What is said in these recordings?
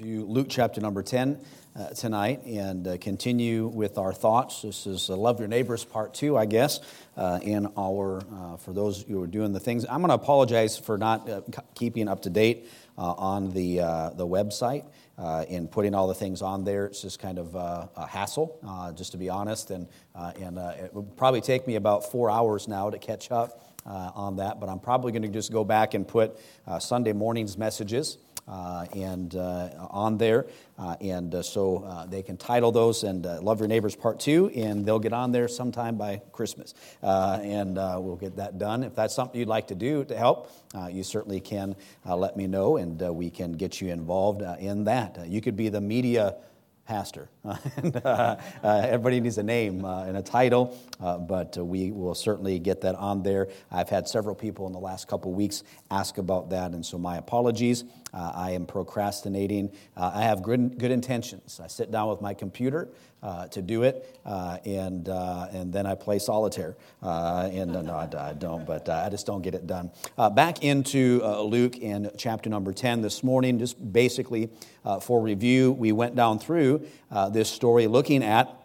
to Luke chapter number 10 uh, tonight and uh, continue with our thoughts. This is uh, Love Your Neighbors part two, I guess, uh, in our, uh, for those who are doing the things. I'm going to apologize for not uh, keeping up to date on the, the website and putting all the things on there. It's just kind of a hassle, just to be honest. And, and it will probably take me about four hours now to catch up. on that, but I'm probably going to just go back and put Sunday morning's messages uh, and uh, on there. Uh, and uh, so uh, they can title those and uh, Love Your Neighbors Part 2, and they'll get on there sometime by Christmas. and we'll get that done. If that's something you'd like to do to help, you certainly can let me know, and we can get you involved in that. you could be the media pastor. and, uh, uh, everybody needs a name uh, and a title, uh, but uh, we will certainly get that on there. I've had several people in the last couple weeks ask about that, and so my apologies. Uh, I am procrastinating. I have good, good intentions. I sit down with my computer uh, to do it, uh, and uh, and then I play solitaire. and no, I, I, don't, but I just don't get it done. back into Luke in chapter number ten this morning, just basically for review, we went down through this story looking at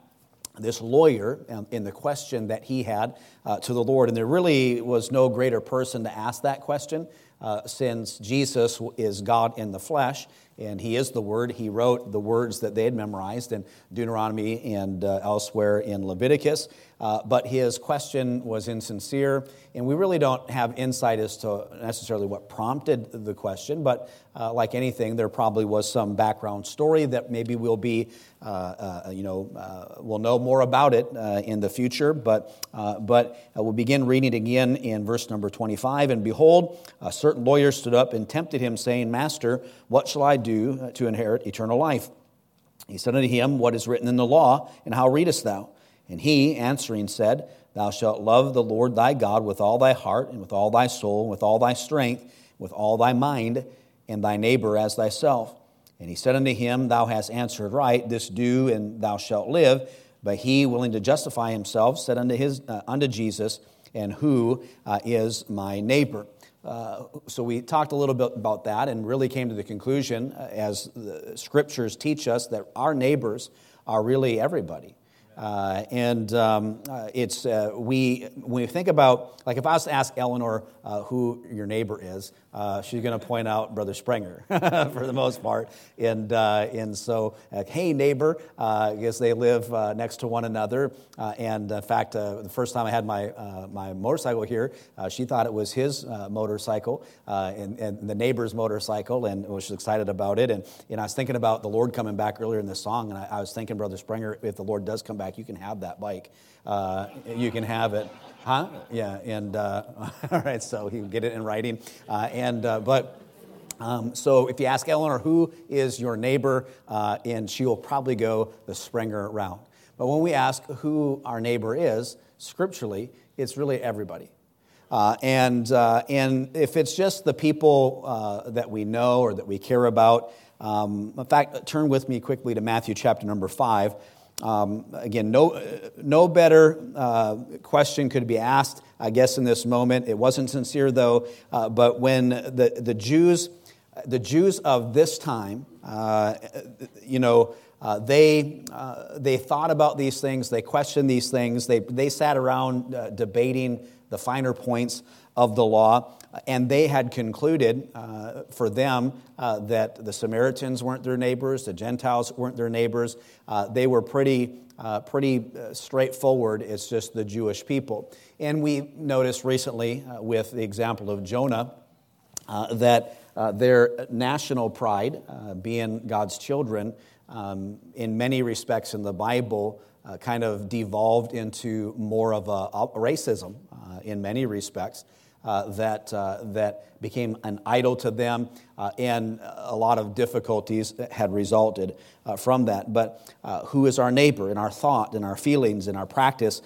this lawyer um, in the question that he had uh, to the Lord. And there really was no greater person to ask that question uh, since Jesus is God in the flesh and he is the Word. He wrote the words that they had memorized in Deuteronomy and uh, elsewhere in Leviticus. Uh, but his question was insincere, and we really don't have insight as to necessarily what prompted the question. But uh, like anything, there probably was some background story that maybe we'll be, uh, uh, you know, uh, we'll know more about it in the future. But but we'll begin reading it again in verse number 25. And behold, a certain lawyer stood up and tempted him, saying, Master, what shall I do to inherit eternal life? He said unto him, What is written in the law, and how readest thou? And he, answering, said, Thou shalt love the Lord thy God with all thy heart, and with all thy soul, and with all thy strength, with all thy mind, and thy neighbor as thyself. And he said unto him, Thou hast answered right, this do, and thou shalt live. But he, willing to justify himself, said unto, his, uh, unto Jesus, And who uh, is my neighbor? Uh, so we talked a little bit about that and really came to the conclusion, uh, as the scriptures teach us, that our neighbors are really everybody. Uh, and um, uh, it's uh, we when we think about like if I was to ask Eleanor uh, who your neighbor is, uh, she's going to point out Brother Springer for the most part. And uh, and so uh, hey neighbor, uh, I guess they live uh, next to one another. and in fact, the first time I had my my motorcycle here, she thought it was his motorcycle and, and the neighbor's motorcycle, and was excited about it. And and I was thinking about the Lord coming back earlier in the song, and I, I was thinking, Brother Springer, if the Lord does come back you can have that bike. Uh, you can have it. Huh? Yeah, and uh, all right, so you get it in writing. Uh, and uh, but um, so if you ask Eleanor who is your neighbor, uh, and she will probably go the Springer route. But when we ask who our neighbor is, scripturally, it's really everybody. Uh, and, uh, and if it's just the people uh, that we know or that we care about, um, in fact, turn with me quickly to Matthew chapter number 5. Um, again, no, no better uh, question could be asked, I guess, in this moment. It wasn't sincere, though, uh, but when the, the, Jews, the Jews of this time, uh, you know, uh, they, uh, they thought about these things, they questioned these things, they, they sat around uh, debating the finer points of the law, and they had concluded uh, for them uh, that the Samaritans weren't their neighbors, the Gentiles weren't their neighbors. Uh, they were pretty, uh, pretty uh, straightforward. It's just the Jewish people. And we noticed recently, uh, with the example of Jonah, that their national pride, being God's children, um, in many respects in the Bible, kind of devolved into more of a, racism in many respects. Uh, that, uh, that became an idol to them, uh, and a lot of difficulties had resulted uh, from that. But who is our neighbor in our thought, in our feelings, in our practice?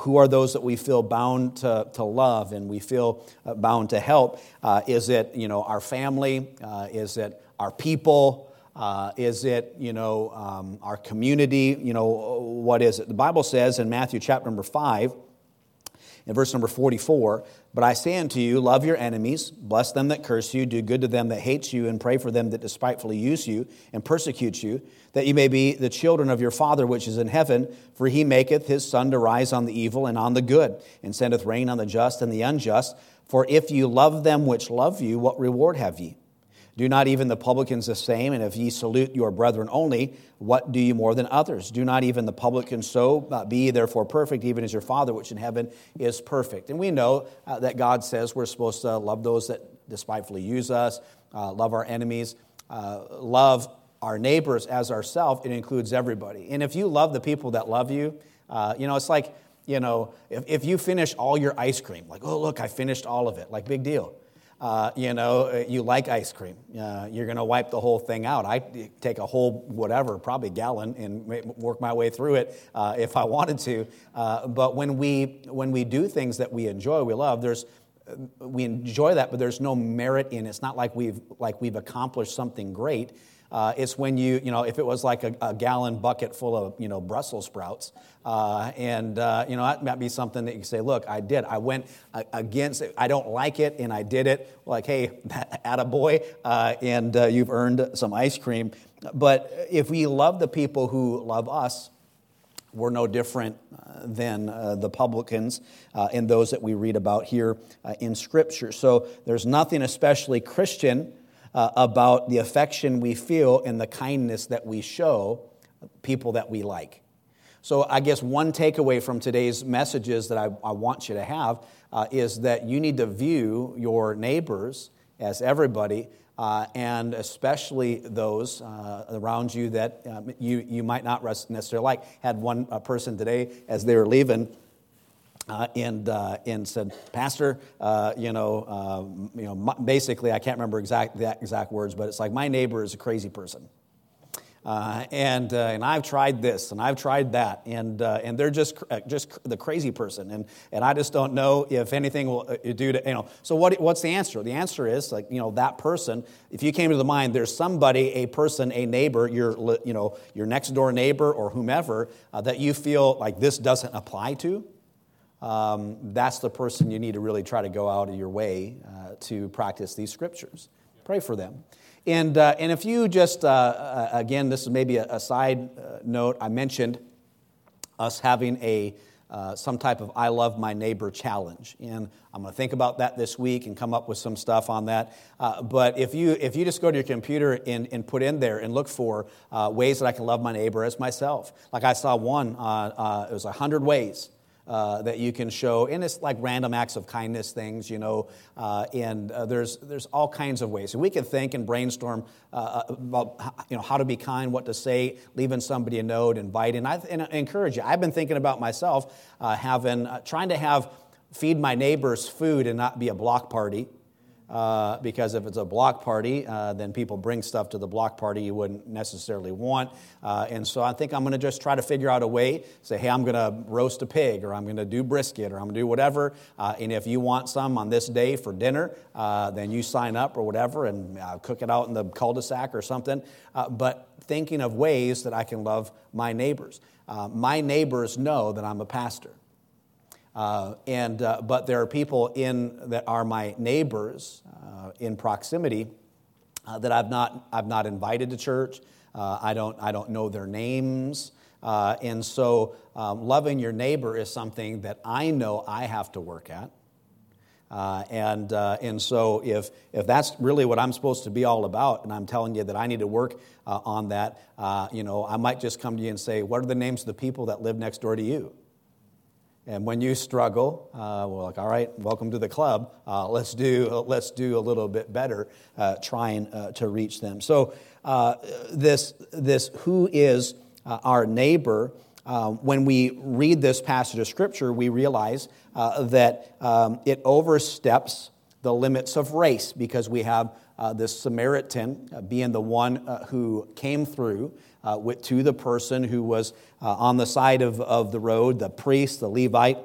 who are those that we feel bound to, to love and we feel bound to help? is it you know, our family? is it our people? Uh, is it, you know, um, our community? You know, what is it? The Bible says in Matthew chapter number 5, In verse number 44, but I say unto you, love your enemies, bless them that curse you, do good to them that hate you, and pray for them that despitefully use you and persecute you, that you may be the children of your Father which is in heaven. For he maketh his sun to rise on the evil and on the good, and sendeth rain on the just and the unjust. For if you love them which love you, what reward have ye? Do not even the publicans the same? And if ye salute your brethren only, what do you more than others? Do not even the publicans so? Uh, be therefore perfect, even as your Father which in heaven is perfect. And we know uh, that God says we're supposed to love those that despitefully use us, uh, love our enemies, uh, love our neighbors as ourselves. It includes everybody. And if you love the people that love you, uh, you know, it's like, you know, if, if you finish all your ice cream, like, oh, look, I finished all of it, like, big deal. Uh, you know, uh, you like ice cream. Uh, you're going to wipe the whole thing out. I take a whole whatever, probably gallon, and work my way through it uh, if I wanted to. Uh, but when we when we do things that we enjoy, we love. There's we enjoy that, but there's no merit in it. It's not like we've like we've accomplished something great. Uh, it's when you, you know, if it was like a, a gallon bucket full of, you know, Brussels sprouts, uh, and, uh, you know, that might be something that you say, look, I did. I went against it. I don't like it, and I did it. Like, hey, at a boy, uh, and uh, you've earned some ice cream. But if we love the people who love us, we're no different uh, than uh, the publicans uh, and those that we read about here in Scripture. So there's nothing especially Christian uh, about the affection we feel and the kindness that we show people that we like. So, I guess one takeaway from today's messages that I, I want you to have uh, is that you need to view your neighbors as everybody, uh, and especially those uh, around you that um, you, you might not necessarily like. Had one person today as they were leaving uh, and, uh, and said, Pastor, uh, you know, uh, you know, basically, I can't remember exact, the exact words, but it's like, my neighbor is a crazy person. Uh, and, uh, and I've tried this and I've tried that, and, and they're just, just the crazy person. And, and I just don't know if anything will do to, you know. So, what, what's the answer? The answer is, like, you know, that person, if you came to the mind, there's somebody, a person, a neighbor, your, you know, your next door neighbor or whomever, that you feel like this doesn't apply to um, that's the person you need to really try to go out of your way uh, to practice these scriptures. Pray for them. And, uh, and if you just, uh, uh again, this is maybe a, a side uh, note, I mentioned us having a, uh, some type of I love my neighbor challenge. And I'm going to think about that this week and come up with some stuff on that. But if you, if you just go to your computer and, and put in there and look for ways that I can love my neighbor as myself, like I saw one, it was 100 ways uh, that you can show, and it's like random acts of kindness things, you know, uh, and uh, there's, there's all kinds of ways. And we can think and brainstorm uh, uh, about, you know, how to be kind, what to say, leaving somebody a note, inviting. I, and I encourage you. I've been thinking about myself having, trying to have feed my neighbors food and not be a block party. Uh, because if it's a block party, uh, then people bring stuff to the block party you wouldn't necessarily want. Uh, and so I think I'm going to just try to figure out a way, say, hey, I'm going to roast a pig, or I'm going to do brisket, or I'm going to do whatever. Uh, and if you want some on this day for dinner, uh, then you sign up or whatever and cook it out in the cul de sac or something. but thinking of ways that I can love my neighbors. my neighbors know that I'm a pastor. Uh, and, uh, but there are people in, that are my neighbors uh, in proximity uh, that I've not, I've not invited to church. Uh, I, don't, I don't know their names. Uh, and so um, loving your neighbor is something that I know I have to work at. and, and so if, if that's really what I'm supposed to be all about, and I'm telling you that I need to work on that, you know, I might just come to you and say, what are the names of the people that live next door to you? And when you struggle, uh, we're like, all right, welcome to the club. Uh, let's, do, uh, let's do a little bit better uh, trying uh, to reach them. So, uh, this, this who is our neighbor, when we read this passage of Scripture, we realize that um, it oversteps the limits of race because we have this Samaritan being the one who came through uh, with, to the person who was uh, on the side of, of the road, the priest, the Levite.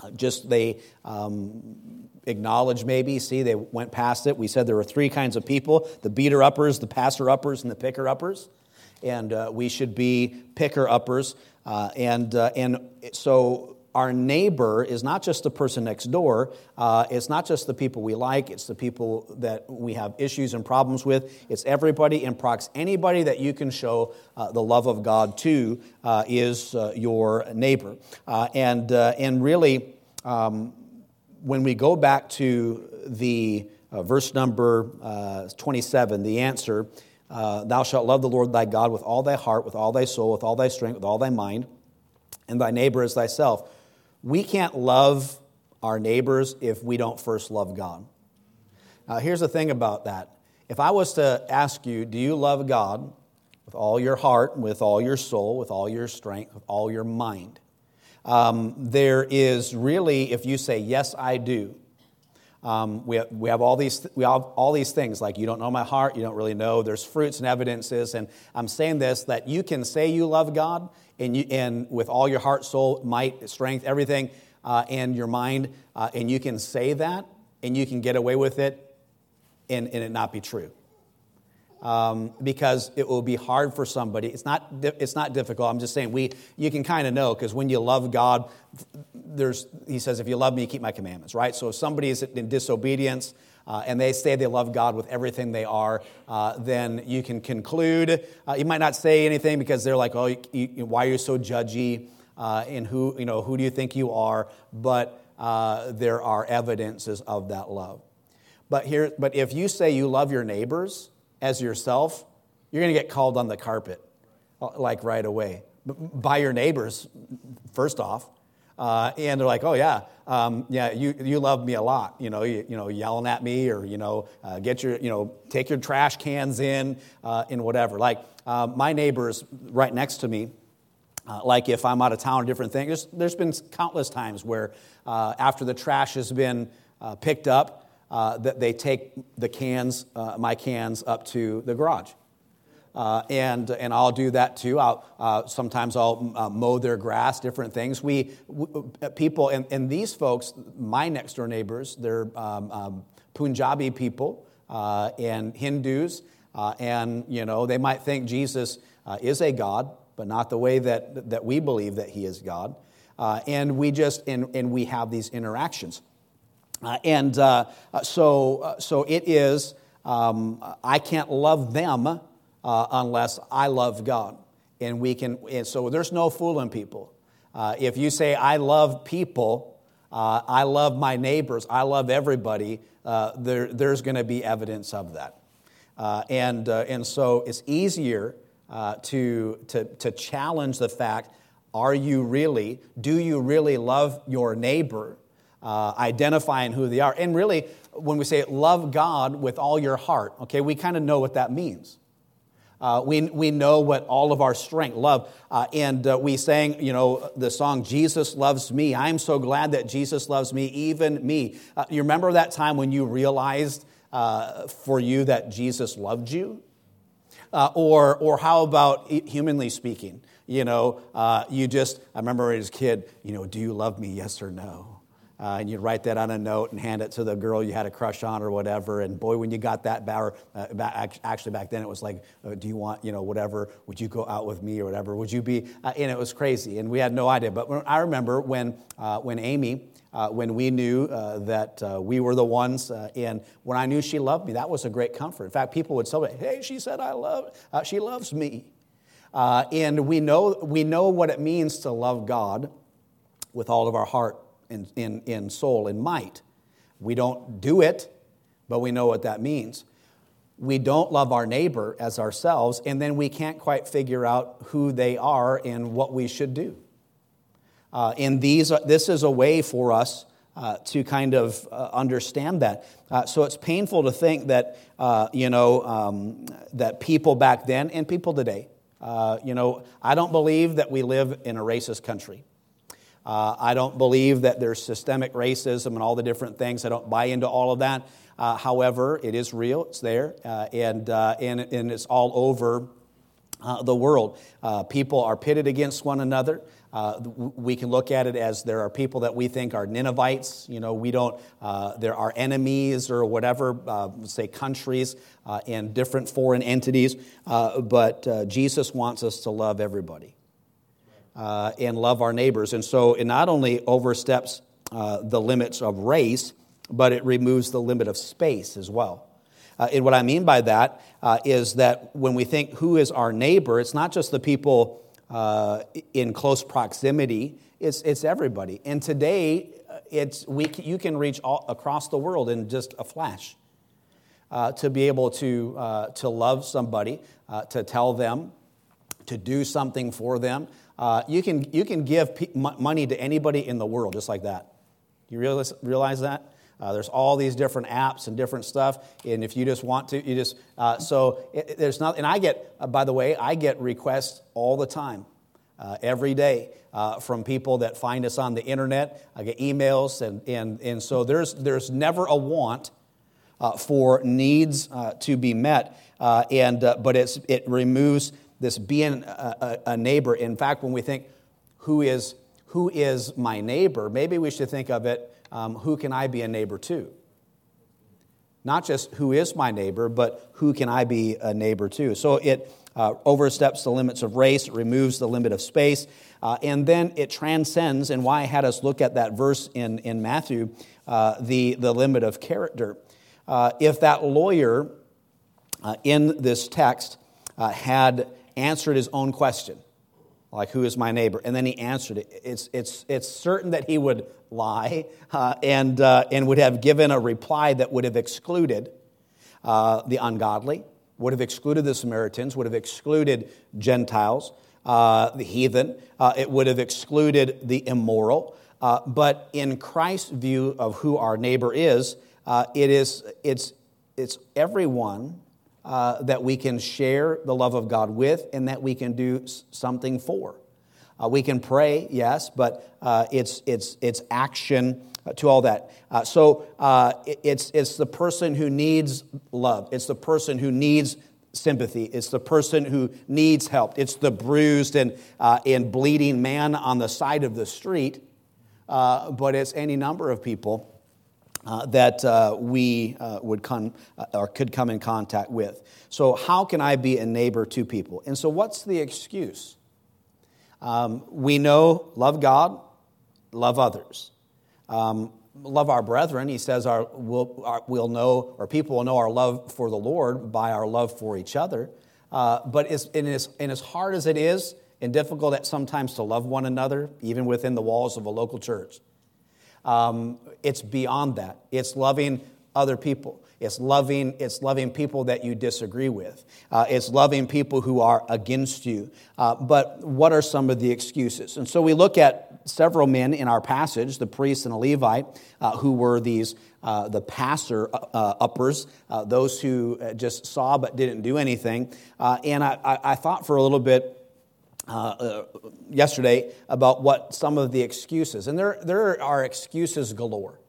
Uh, just they um, acknowledged maybe, see, they went past it. We said there were three kinds of people the beater uppers, the passer uppers, and the picker uppers. And uh, we should be picker uppers. Uh, and, uh, and so our neighbor is not just the person next door, uh, it's not just the people we like, it's the people that we have issues and problems with. It's everybody in prox. Anybody that you can show uh, the love of God to uh, is uh, your neighbor. Uh, and, uh, and really, um, when we go back to the verse number 27, the answer, Thou shalt love the Lord thy God with all thy heart, with all thy soul, with all thy strength, with all thy mind and thy neighbor as thyself. We can't love our neighbors if we don't first love God. Now, here's the thing about that. If I was to ask you, do you love God with all your heart, with all your soul, with all your strength, with all your mind? Um, there is really, if you say, yes, I do, um, we, have, we, have all these, we have all these things like you don't know my heart, you don't really know. There's fruits and evidences. And I'm saying this that you can say you love God and, you, and with all your heart, soul, might, strength, everything, uh, and your mind, uh, and you can say that and you can get away with it and, and it not be true. Um, because it will be hard for somebody. It's not, it's not difficult. I'm just saying we, you can kind of know because when you love God, there's, he says, if you love me, keep my commandments, right? So if somebody is in disobedience, uh, and they say they love God with everything they are, uh, then you can conclude. Uh, you might not say anything because they're like, oh, you, you, why are you so judgy? Uh, and who, you know, who do you think you are? But uh, there are evidences of that love. But, here, but if you say you love your neighbors as yourself, you're going to get called on the carpet, uh, like right away, by your neighbors, first off. Uh, and they're like, oh, yeah, um, yeah, you, you love me a lot, you know, you, you know, yelling at me or, you know, uh, get your, you know, take your trash cans in, uh, in whatever. Like, uh, my neighbors right next to me, uh, like if I'm out of town or different things, there's, there's been countless times where uh, after the trash has been picked up, that they take the cans, my cans, up to the garage. Uh, and, and I'll do that too. I'll, uh, sometimes I'll uh, mow their grass, different things. We, uh, people, and, and, these folks, my next door neighbors, they're um, um, Punjabi people uh, and Hindus, uh, and you know they might think Jesus is a God, but not the way that, that we believe that He is God. and we just and, and we have these interactions, and so so it is. Um, I can't love them uh, unless I love God. And we can, and so there's no fooling people. Uh, if you say, I love people, uh, I love my neighbors, I love everybody, uh, there, there's going to be evidence of that. Uh, and, uh, and so it's easier to, to, to challenge the fact are you really, do you really love your neighbor? identifying who they are. And really, when we say love God with all your heart, okay, we kind of know what that means. Uh, we, we know what all of our strength, love. Uh, and uh, we sang, you know, the song, Jesus Loves Me. I'm so glad that Jesus loves me, even me. Uh, you remember that time when you realized uh, for you that Jesus loved you? Uh, or, or how about humanly speaking? You know, you just, I remember as a kid, you know, do you love me, yes or no? Uh, and you'd write that on a note and hand it to the girl you had a crush on or whatever. And boy, when you got that, bar, uh, actually back then it was like, uh, do you want, you know, whatever? Would you go out with me or whatever? Would you be? Uh, and it was crazy. And we had no idea. But I remember when, uh, when Amy, uh, when we knew that we were the ones, and when I knew she loved me, that was a great comfort. In fact, people would say, hey, she said I love, she loves me. and we know, we know what it means to love God with all of our heart in, in, in soul and might. We don't do it, but we know what that means. We don't love our neighbor as ourselves, and then we can't quite figure out who they are and what we should do. Uh, and these, this is a way for us uh, to kind of uh, understand that. Uh, so it's painful to think that, uh, you know, um, that people back then and people today, uh, you know, I don't believe that we live in a racist country. Uh, I don't believe that there's systemic racism and all the different things. I don't buy into all of that. Uh, however, it is real, it's there, uh, and, uh, and, and it's all over uh, the world. Uh, people are pitted against one another. we can look at it as there are people that we think are Ninevites. You know, we don't, there are enemies or whatever, say countries and different foreign entities, but Jesus wants us to love everybody. Uh, and love our neighbors. And so it not only oversteps uh, the limits of race, but it removes the limit of space as well. Uh, and what I mean by that uh, is that when we think who is our neighbor, it's not just the people uh, in close proximity, it's, it's everybody. And today, uh, it's, we, you can reach all, across the world in just a flash. Uh, to be able to, uh, to love somebody, to tell them, to do something for them. You, can, you can give money to anybody in the world just like that. You realize, realize that? Uh, there's all these different apps and different stuff, and if you just want to, you just uh, so it, there's not. And I get, uh, by the way, I get requests all the time, uh, every day uh, from people that find us on the internet. I get emails, and and and so there's there's never a want uh, for needs to be met, and but it's it removes this being a, a neighbor. In fact, when we think who is who is my neighbor, maybe we should think of it um, who can I be a neighbor to? Not just who is my neighbor, but who can I be a neighbor to? So it uh, oversteps the limits of race, it removes the limit of space, uh, and then it transcends, and why I had us look at that verse in, in Matthew, uh, the, the limit of character. Uh, if that lawyer uh, in this text uh, had answered his own question, like, who is my neighbor? And then he answered it. It's, it's, it's certain that he would lie uh, and, uh, and would have given a reply that would have excluded uh, the ungodly, would have excluded the Samaritans, would have excluded Gentiles, uh, the heathen, uh, it would have excluded the immoral. Uh, but in Christ's view of who our neighbor is, it is it's, it's everyone uh, that we can share the love of God with and that we can do something for. Uh, we can pray, yes, but uh, it's, it's, it's action to all that. Uh, so uh, it's, it's the person who needs love, it's the person who needs sympathy, it's the person who needs help, it's the bruised and, uh, and bleeding man on the side of the street, but it's any number of people uh, that uh, we uh, would come uh, or could come in contact with. So, how can I be a neighbor to people? And so, what's the excuse? Um, we know love God, love others. Um, love our brethren. He says our, we'll, our, we'll know, or people will know our love for the Lord by our love for each other. Uh, but it's, and, as, and as hard as it is, and difficult at sometimes to love one another, even within the walls of a local church, um, it's beyond that. It's loving other people. It's loving, it's loving people that you disagree with. Uh, it's loving people who are against you. Uh, but what are some of the excuses? And so we look at several men in our passage, the priest and a Levite, uh, who were these uh, the passer uh, uh, uppers, those who just saw but didn't do anything. and I, I thought for a little bit uh, uh, yesterday about what some of the excuses, and there, there are excuses galore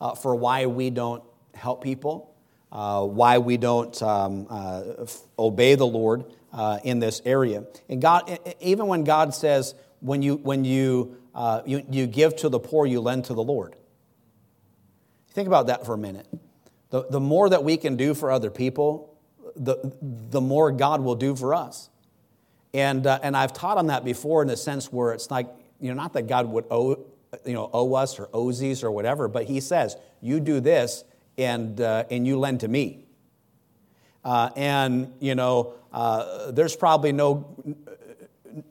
uh, for why we don't help people, uh, why we don't um, uh, obey the Lord in this area. And God, even when God says, when you, when you, you, you give to the poor, you lend to the Lord. Think about that for a minute. The, the more that we can do for other people, the, the more God will do for us. And, uh, and I've taught on that before in the sense where it's like, you know, not that God would owe, you know, owe us or owes or whatever, but he says, you do this and, uh, and you lend to me. Uh, and, you know, uh, there's probably no,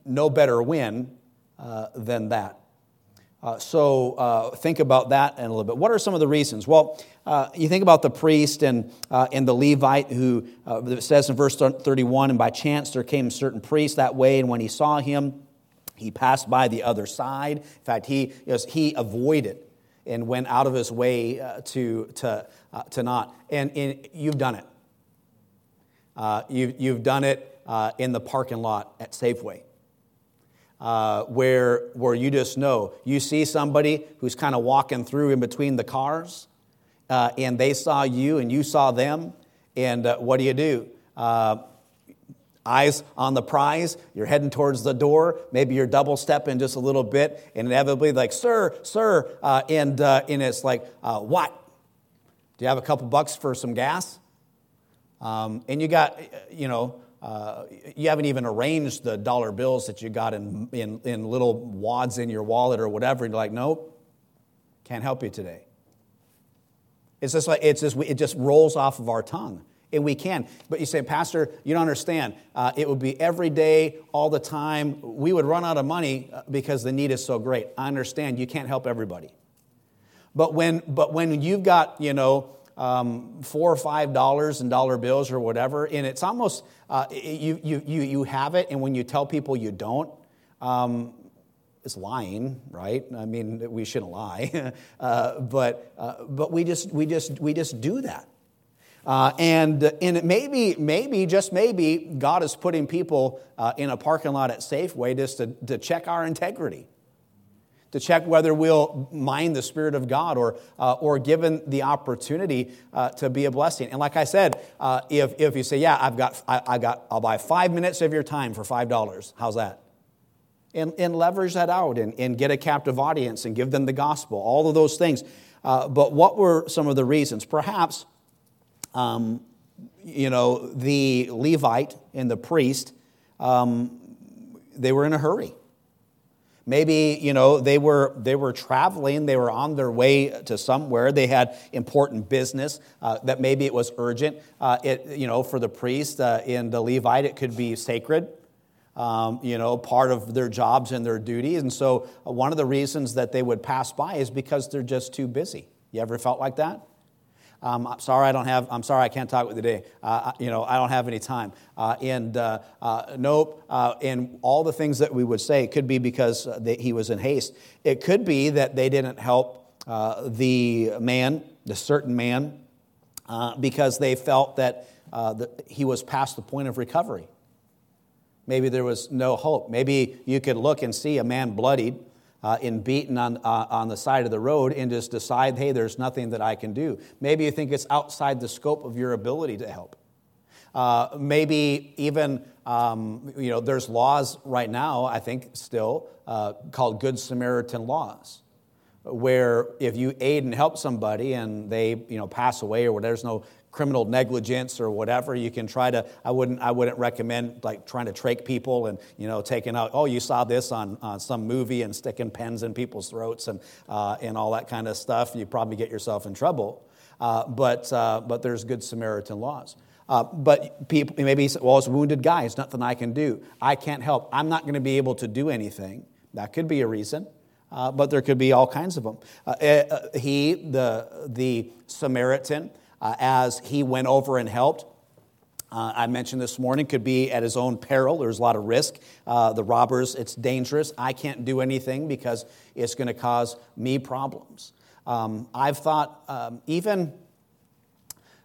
no better win uh, than that. Uh, so think about that in a little bit. What are some of the reasons? Well, uh, you think about the priest and, uh, and the Levite who uh, says in verse 31 and by chance there came a certain priest that way, and when he saw him, he passed by the other side. In fact, he, you know, he avoided and went out of his way uh, to, to, to not. And, and, you've done it. you've, you've done it in the parking lot at Safeway uh, where, where you just know you see somebody who's kind of walking through in between the cars, uh, and they saw you and you saw them, and uh, what do you do? Uh, eyes on the prize, you're heading towards the door, maybe you're double stepping just a little bit, and inevitably, like, sir, sir, uh, and, uh, and it's like, what? Do you have a couple bucks for some gas? Um, and you got, you know, uh, you haven't even arranged the dollar bills that you got in, in, in little wads in your wallet or whatever. And you're like, nope, can't help you today. It's just like, it's just, it just rolls off of our tongue. And we can. But you say, Pastor, you don't understand. Uh, it would be every day, all the time. We would run out of money uh, because the need is so great. I understand you can't help everybody. But when, but when you've got, you know, um, four or five dollars in dollar bills or whatever, and it's almost uh, you, you, you, you have it, and when you tell people you don't, um, it's lying, right? I mean, we shouldn't lie, uh, but uh, but we just we just we just do that, uh, and and maybe maybe just maybe God is putting people uh, in a parking lot at Safeway just to, to check our integrity to check whether we'll mind the Spirit of God or, uh, or given the opportunity uh, to be a blessing. And like I said, if, if you say, yeah, I've got, I, I, got, I'll buy five minutes of your time for $5, how's that? And, and leverage that out and, and get a captive audience and give them the gospel, all of those things. Uh, but what were some of the reasons? Perhaps, um, you know, the Levite and the priest, um, they were in a hurry. Maybe, you know, they were, they were traveling, they were on their way to somewhere, they had important business, uh, that maybe it was urgent. Uh, it, you know, for the priest uh, in the Levite, it could be sacred, um, you know, part of their jobs and their duties. And so uh, one of the reasons that they would pass by is because they're just too busy. You ever felt like that? Um, I'm sorry, I don't have. I'm sorry, I can't talk with you today. Uh, you know, I don't have any time. Uh, and uh, uh nope. Uh, and all the things that we would say it could be because uh, they, he was in haste. It could be that they didn't help the man, the certain man, because they felt that the, he was past the point of recovery. Maybe there was no hope. Maybe you could look and see a man bloodied uh, and beaten on, uh, on the side of the road and just decide, hey, there's nothing that I can do. Maybe you think it's outside the scope of your ability to help. Uh, maybe even, um, you know, there's laws right now, I think still, uh, called Good Samaritan laws, where if you aid and help somebody and they, you know, pass away or where there's no criminal negligence or whatever you can try to i wouldn't i wouldn't recommend like trying to trach people and you know taking out oh you saw this on, on some movie and sticking pens in people's throats and uh, and all that kind of stuff. You probably get yourself in trouble. Uh, but uh, but there's good samaritan laws. Uh, but people maybe well it's wounded guy it's nothing i can do. I can't help. I'm not going to be able to do anything. That could be a reason uh, but there could be all kinds of them. Uh, he, the, the Samaritan, uh, as he went over and helped. Uh, I mentioned this morning, could be at his own peril. There's a lot of risk. Uh, the robbers, it's dangerous. I can't do anything because it's going to cause me problems. Um, I've thought, um, even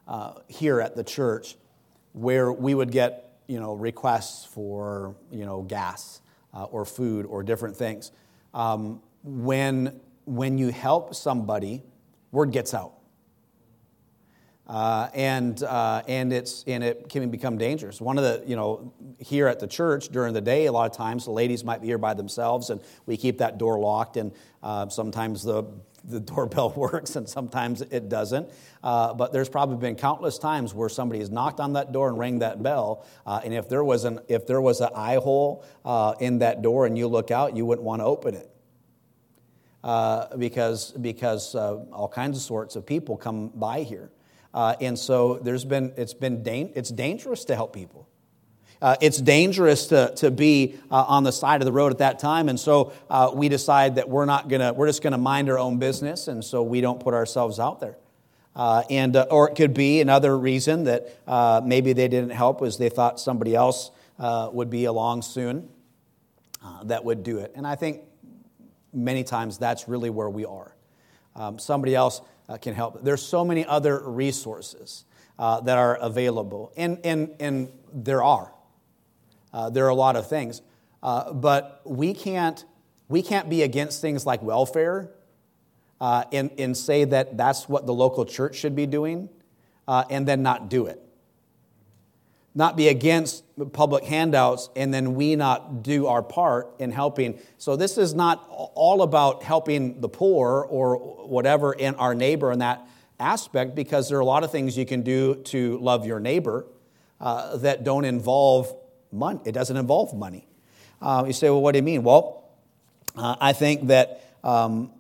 uh, here at the church, where we would get you know requests for you know gas uh, or food or different things, um, when when you help somebody, word gets out. Uh, and uh, and it's and it can become dangerous. One of the you know here at the church during the day, a lot of times the ladies might be here by themselves, and we keep that door locked. And uh, sometimes the the doorbell works, and sometimes it doesn't. Uh, but there's probably been countless times where somebody has knocked on that door and rang that bell, uh, and if there was an if there was an eye hole uh, in that door and you look out, you wouldn't want to open it. because because all kinds of sorts of people come by here. Uh, and so there's been, it's been, da- it's dangerous to help people. Uh, it's dangerous to, to be uh, on the side of the road at that time. And so uh, we decide that we're not going to, we're just going to mind our own business. And so we don't put ourselves out there. Uh, and, uh, or it could be another reason that maybe they didn't help was they thought somebody else would be along soon that would do it. And I think many times that's really where we are. Um, somebody else can help. There's so many other resources uh, that are available, and, and, and there are. Uh, there are a lot of things. Uh, but we can't, we can't be against things like welfare uh, and, and say that that's what the local church should be doing uh, and then not do it not be against public handouts and then we not do our part in helping. So, this is not all about helping the poor or whatever in our neighbor in that aspect because there are a lot of things you can do to love your neighbor. uh, that don't involve money. It doesn't involve money. Uh, you say, well, what do you mean? Well, uh, I think that um,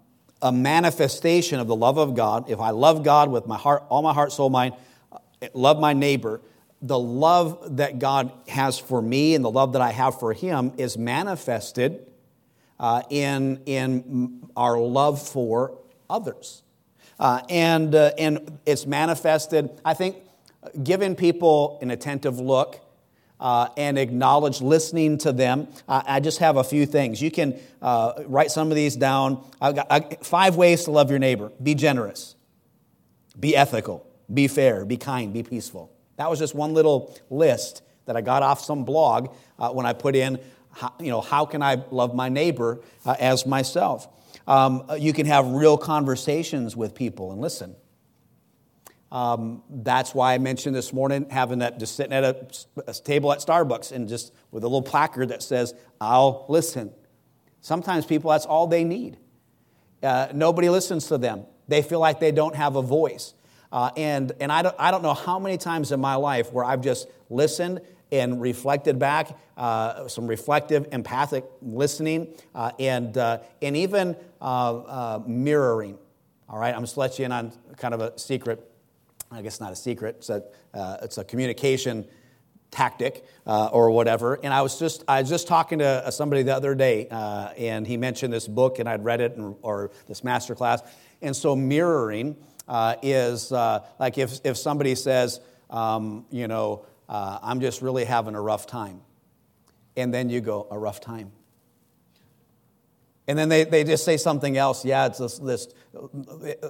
a manifestation of the love of God, if I love God with my heart, all my heart, soul, mind, uh, love my neighbor, the love that God has for me and the love that I have for Him is manifested uh, in, in our love for others. Uh, and, uh, and it's manifested, I think, giving people an attentive look uh, and acknowledge listening to them. I just have a few things. You can uh, write some of these down. I've got I, five ways to love your neighbor be generous, be ethical, be fair, be kind, be peaceful. That was just one little list that I got off some blog uh, when I put in, how, you know, how can I love my neighbor uh, as myself? Um, you can have real conversations with people and listen. Um, that's why I mentioned this morning having that just sitting at a, a, table at Starbucks and just with a little placard that says, I'll listen. Sometimes people, that's all they need. Uh, nobody listens to them. They feel like they don't have a voice. Uh, and and I, don't, I don't know how many times in my life where I've just listened and reflected back, uh, some reflective, empathic listening, uh, and, uh, and even uh, mirroring. All right, I'm just let you in on kind of a secret I guess not a secret, it's a, uh, it's a communication tactic uh, or whatever. And I was just I was just talking to uh, somebody the other day, uh, and he mentioned this book, and I'd read it, and, or this master class. And so mirroring uh, is uh, like if if somebody says, um, you know, I'm just really having a rough time, and then you go a rough time. And then they, they just say something else. Yeah, it's this, this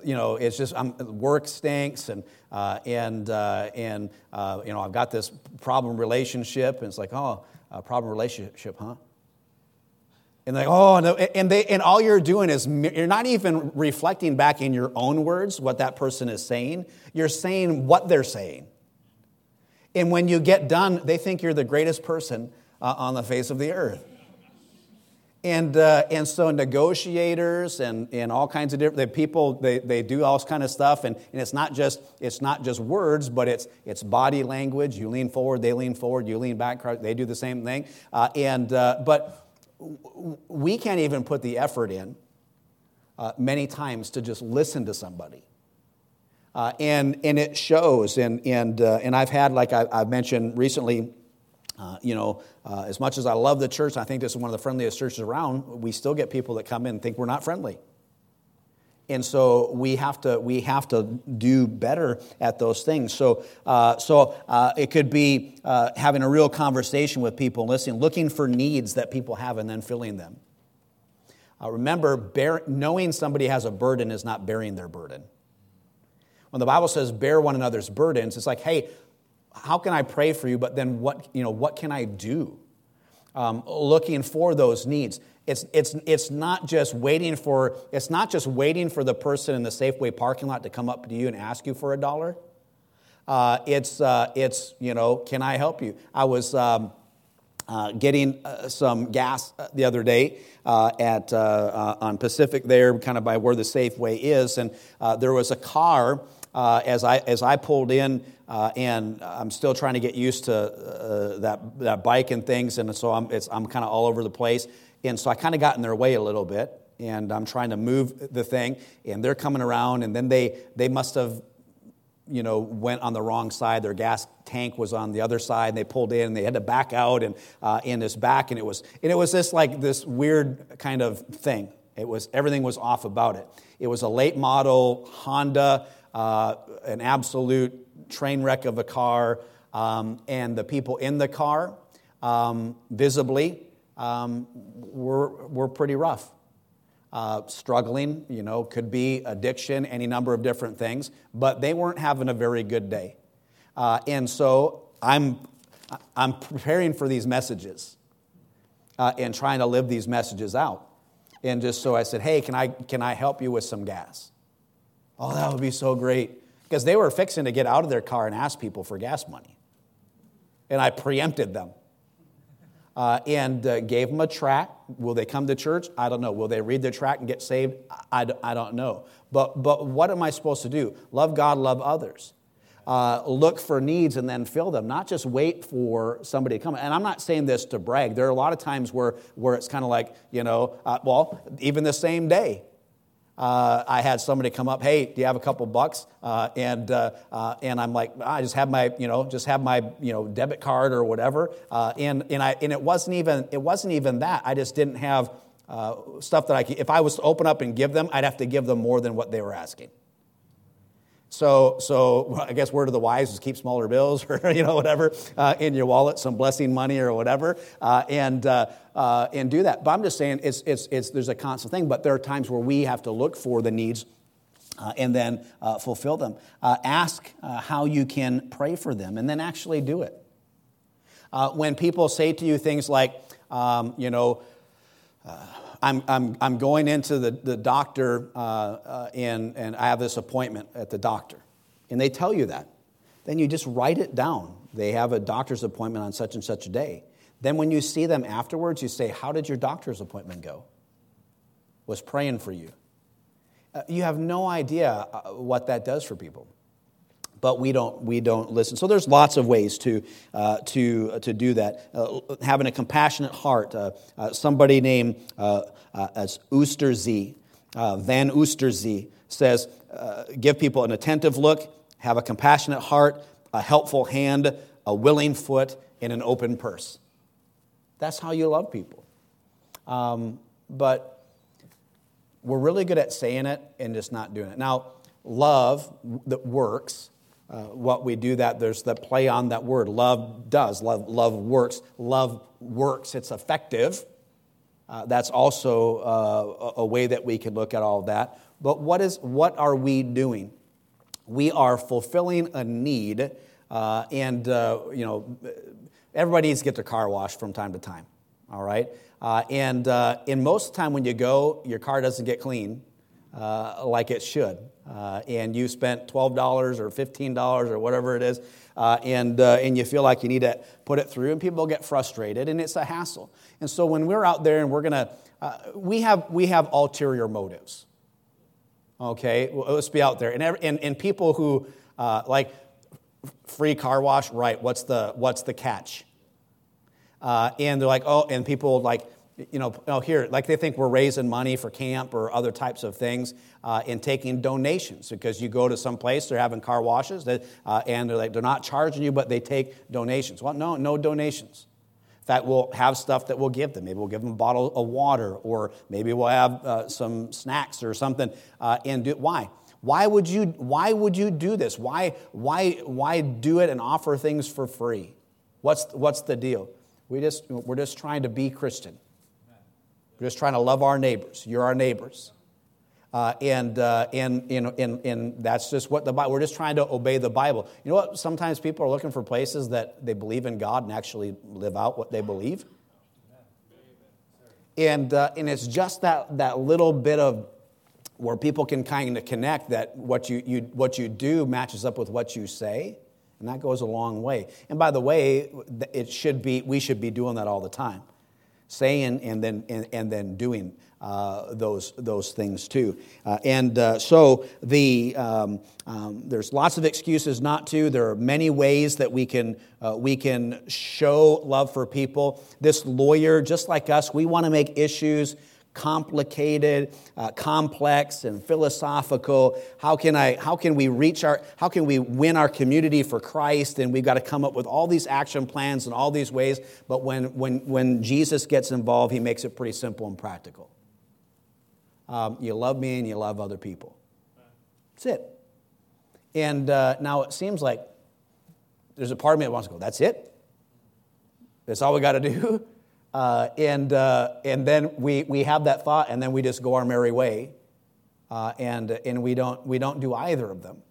you know, it's just I'm, work stinks, and uh, and uh, and uh, you know I've got this problem relationship, and it's like, oh, a problem relationship, huh? And like, oh, no, and they and all you're doing is you're not even reflecting back in your own words what that person is saying. You're saying what they're saying. And when you get done, they think you're the greatest person uh, on the face of the earth. And, uh, and so negotiators and, and all kinds of different people, they, they do all this kind of stuff. And, and it's, not just, it's not just words, but it's, it's body language. You lean forward, they lean forward, you lean back, they do the same thing. Uh, and, uh, but we can't even put the effort in uh, many times to just listen to somebody. Uh, and, and it shows. And, and, uh, and I've had, like I, I've mentioned recently, uh, you know, uh, as much as I love the church, I think this is one of the friendliest churches around. We still get people that come in and think we're not friendly, and so we have to we have to do better at those things. So uh, so uh, it could be uh, having a real conversation with people, listening, looking for needs that people have, and then filling them. remember, bear, knowing somebody has a burden is not bearing their burden. When the Bible says bear one another's burdens, it's like, hey, how can I pray for you? But then what, you know, what can I do? Um, looking for those needs. It's, it's, it's not just waiting for it's not just waiting for the person in the Safeway parking lot to come up to you and ask you for a dollar. Uh, it's uh, it's you know can I help you? I was um, uh, getting uh, some gas uh, the other day uh, at on Pacific there, kind of by where the Safeway is, and there was a car as I as I pulled in. Uh, and I'm still trying to get used to uh, that, that bike and things, and so I'm, I'm kind of all over the place. And so I kind of got in their way a little bit, and I'm trying to move the thing, and they're coming around, and then they, they must have, you know, went on the wrong side. Their gas tank was on the other side, and they pulled in, and they had to back out and uh, in this back, and it was, and it was just like this weird kind of thing. It was everything was off about it. It was a late model Honda, uh, an absolute train wreck of a car, um, and the people in the car, um, visibly, um, were, were pretty rough. Uh, struggling, you know, could be addiction, any number of different things, but they weren't having a very good day. Uh, and so I'm, I'm preparing for these messages uh, and trying to live these messages out. And just so I said, hey, can I, can I help you with some gas? Oh, that would be so great because they were fixing to get out of their car and ask people for gas money. And I preempted them uh, and uh, gave them a track. Will they come to church? I don't know. Will they read the track and get saved? I, I don't know. But, but what am I supposed to do? Love God, love others. uh, look for needs and then fill them, not just wait for somebody to come. And I'm not saying this to brag. There are a lot of times where, where it's kind of like, you know, uh, well, even the same day, uh, I had somebody come up, hey, do you have a couple bucks? Uh, and, uh, uh and I'm like, I just have my, you know, just have my, you know, debit card or whatever. Uh, and, and, I, and it wasn't even, it wasn't even that. I just didn't have uh, stuff that I could, if I was to open up and give them, I'd have to give them more than what they were asking. So, so I guess word of the wise is keep smaller bills or you know whatever uh, in your wallet, some blessing money or whatever, uh, and uh, uh, and do that. But I'm just saying it's, it's, it's there's a constant thing. But there are times where we have to look for the needs uh, and then uh, fulfill them. ask how you can pray for them, and then actually do it. when people say to you things like, um, you know. I'm, I'm, I'm going into the, the doctor uh, uh, and, and I have this appointment at the doctor. And they tell you that. Then you just write it down. They have a doctor's appointment on such and such a day. Then when you see them afterwards, you say, How did your doctor's appointment go? Was praying for you. Uh, you have no idea uh, what that does for people but we don't we don't listen. So there's lots of ways to uh, to uh, to do that. Uh, having a compassionate heart uh, uh somebody named as Oosterzee Van Oosterzee says give people an attentive look have a compassionate heart a helpful hand a willing foot and an open purse. That's how you love people. Um, but we're really good at saying it and just not doing it. Now love that works uh, what we do that there's the play on that word. Love does. Love love works. Love works. It's effective. Uh, that's also uh, a way that we can look at all of that. But what is what are we doing? We are fulfilling a need uh, and uh, you know everybody needs to get their car washed from time to time all right? And in most of the time when you go your car doesn't get clean like it should uh, and you spent $12 or $15 or whatever it is, uh, and, uh, and you feel like you need to put it through, and people get frustrated, and it's a hassle. And so when we're out there and we're to, uh, we, have, we have ulterior motives. Okay, well, let's be out there. And, every, and, and people who, uh, like, free car wash, right, what's the, what's the catch? Uh, and they're like, oh, and people like, you know, oh, here, like they think we're raising money for camp or other types of things uh, and taking donations because you go to some place, they're having car washes that, uh, and they're like, they're not charging you, but they take donations. Well, no, no donations. In fact, we'll have stuff that we'll give them. Maybe we'll give them a bottle of water or maybe we'll have uh, some snacks or something. Uh, and do, why? Why would you, why would you do this? Why, why, why do it and offer things for free? What's, what's the deal? We just, we're just trying to be Christian. We're just trying to love our neighbors. You're our neighbors. Uh, and, uh, and, and, and, that's just what the Bible, we're just trying to obey the Bible. You know what? Sometimes people are looking for places that they believe in God and actually live out what they believe. And, uh, and it's just that, that little bit of where people can kind of connect that what you, you, what you do matches up with what you say. And that goes a long way. And by the way, it should be, we should be doing that all the time saying and then, and, and then doing uh, those, those things too. Uh, and uh, so the, um, um, there's lots of excuses not to. There are many ways that we can, uh, we can show love for people. This lawyer, just like us, we want to make issues complicated, uh, complex, and philosophical. How can, I, how can we reach our, how can we win our community for Christ? And we've got to come up with all these action plans and all these ways. But when, when, when Jesus gets involved, he makes it pretty simple and practical. Um, you love me and you love other people. That's it. And uh, now it seems like there's a part of me that wants to go, that's it? That's all we got to do? Uh, and, uh, and then we, we have that thought, and then we just go our merry way. Uh, and, and we, don't, we don't do either of them.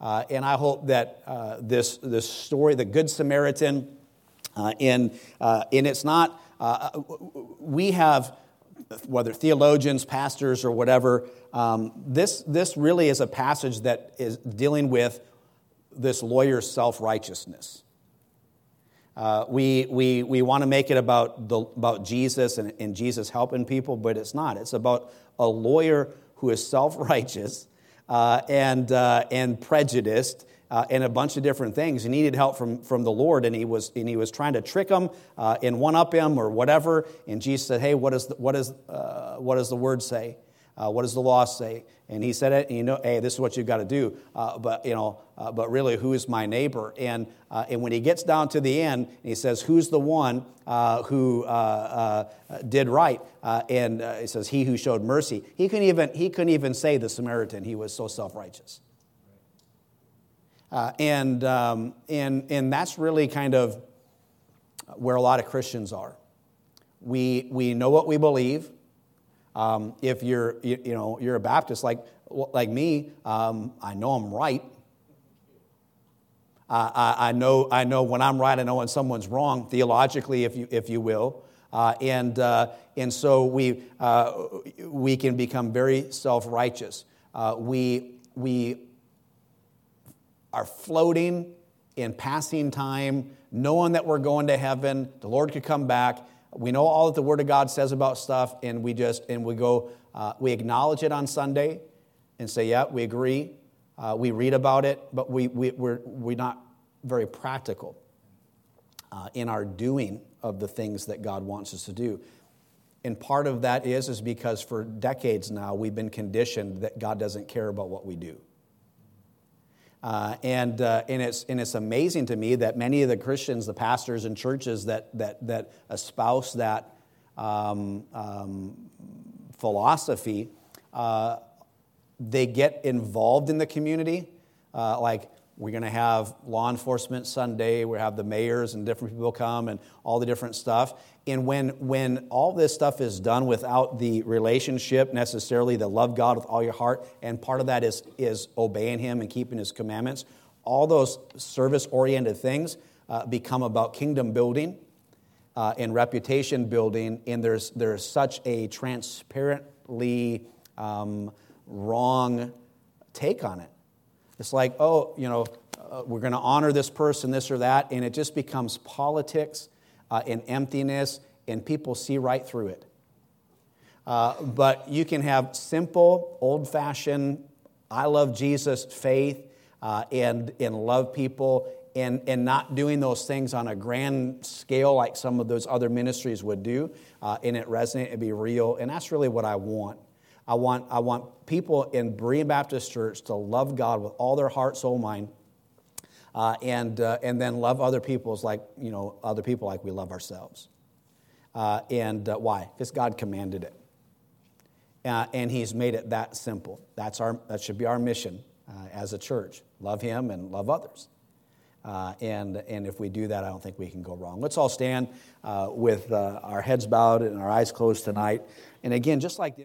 Uh, and I hope that uh, this, this story, the Good Samaritan, uh, and, and it's not, we have, whether theologians, pastors, or whatever, um, this, this really is a passage that is dealing with this lawyer's self righteousness. Uh, we we, we want to make it about, the, about Jesus and, and Jesus helping people, but it's not. It's about a lawyer who is self righteous uh, and, uh, and prejudiced. Uh, and a bunch of different things. He needed help from, from the Lord, and he was, and he was trying to trick him uh, and one up him or whatever. And Jesus said, Hey, what, is the, what, is, uh, what does the word say? Uh, what does the law say? And he said it, you know, hey, this is what you've got to do. Uh, but you know, uh, but really, who is my neighbor? And uh, and when he gets down to the end, he says, who's the one uh, who uh, did right? and he says, he who showed mercy. He couldn't even he couldn't even say the Samaritan. He was so self righteous. and um, and and that's really kind of where a lot of Christians are. We we know what we believe. Um, if you're, you, you, know, you're a Baptist like, like me, um, I know I'm right. I, I, know, I know when I'm right, I know when someone's wrong, theologically, if you, if you will. Uh, and, uh, and so we, uh, we can become very self righteous. Uh, we, we are floating in passing time, knowing that we're going to heaven, the Lord could come back, we know all that the Word of God says about stuff, and we just and we go, uh, we acknowledge it on Sunday, and say, yeah, we agree. Uh, we read about it, but we, we we're we're not very practical uh, in our doing of the things that God wants us to do. And part of that is is because for decades now we've been conditioned that God doesn't care about what we do. Uh, and, uh, and, it's, and it's amazing to me that many of the Christians, the pastors and churches that, that, that espouse that um, um, philosophy, uh, they get involved in the community. Uh, like, we're going to have law enforcement Sunday, we have the mayors and different people come and all the different stuff. And when, when all this stuff is done without the relationship necessarily, the love God with all your heart, and part of that is, is obeying Him and keeping His commandments, all those service oriented things uh, become about kingdom building uh, and reputation building, and there's, there's such a transparently um, wrong take on it. It's like, oh, you know, uh, we're going to honor this person, this or that, and it just becomes politics uh, and emptiness, and people see right through it. Uh, but you can have simple, old fashioned, I love Jesus faith uh, and, and love people and, and not doing those things on a grand scale like some of those other ministries would do, uh, and it resonate and be real. And that's really what I want. I want, I want people in Berean Baptist Church to love God with all their heart, soul, mind, uh, and, uh, and then love other people like, you know, other people like we love ourselves. Uh, and uh, why? Because God commanded it. Uh, and He's made it that simple. That's our, that should be our mission uh, as a church love Him and love others. and, and if we do that, I don't think we can go wrong. Let's all stand with our heads bowed and our eyes closed tonight. And again, just like